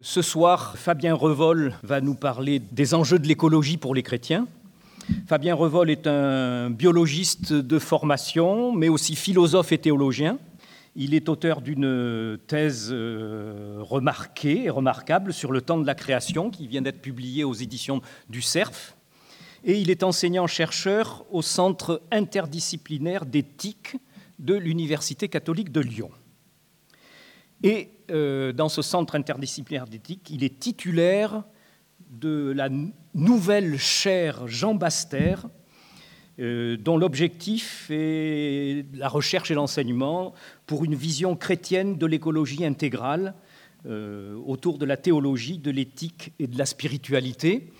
Ce soir, Fabien Revol va nous parler des enjeux de l'écologie pour les chrétiens. Fabien Revol est un biologiste de formation, mais aussi philosophe et théologien. Il est auteur d'une thèse euh, remarquée et remarquable sur le temps de la création qui vient d'être publiée aux éditions du CERF. Et il est enseignant-chercheur au Centre interdisciplinaire d'éthique de l'Université catholique de Lyon. Et euh, dans ce centre interdisciplinaire d'éthique, il est titulaire de la nouvelle chaire Jean Baster, euh, dont l'objectif est la recherche et l'enseignement pour une vision chrétienne de l'écologie intégrale euh, autour de la théologie, de l'éthique et de la spiritualité.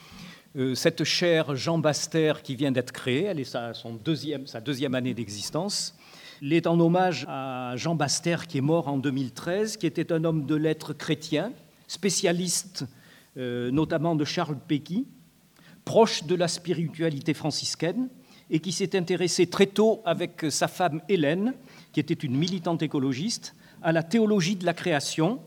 cette chaire Jean Baster qui vient d'être créée, elle est sa, son sa deuxième année d'existence, il est en hommage à Jean Baster, qui est mort en 2013, qui était un homme de lettres chrétien, spécialiste euh, notamment de Charles Péqui, proche de la spiritualité franciscaine, et qui s'est intéressé très tôt avec sa femme Hélène, qui était une militante écologiste, à la théologie de la création,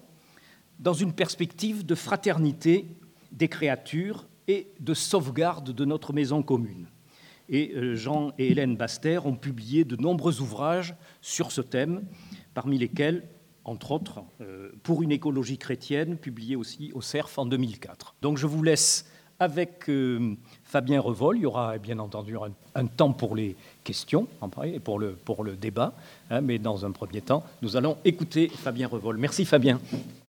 dans une perspective de fraternité des créatures et de sauvegarde de notre maison commune. Et euh, Jean et Hélène Baster ont publié de nombreux ouvrages sur ce thème, parmi lesquels, entre autres, euh, Pour une écologie chrétienne, publié aussi au CERF en 2004. Donc je vous laisse avec euh, Fabien Revol. Il y aura bien entendu un, temps pour les questions et pour le, pour le débat, hein, mais dans un premier temps, nous allons écouter Fabien Revol. Merci Fabien.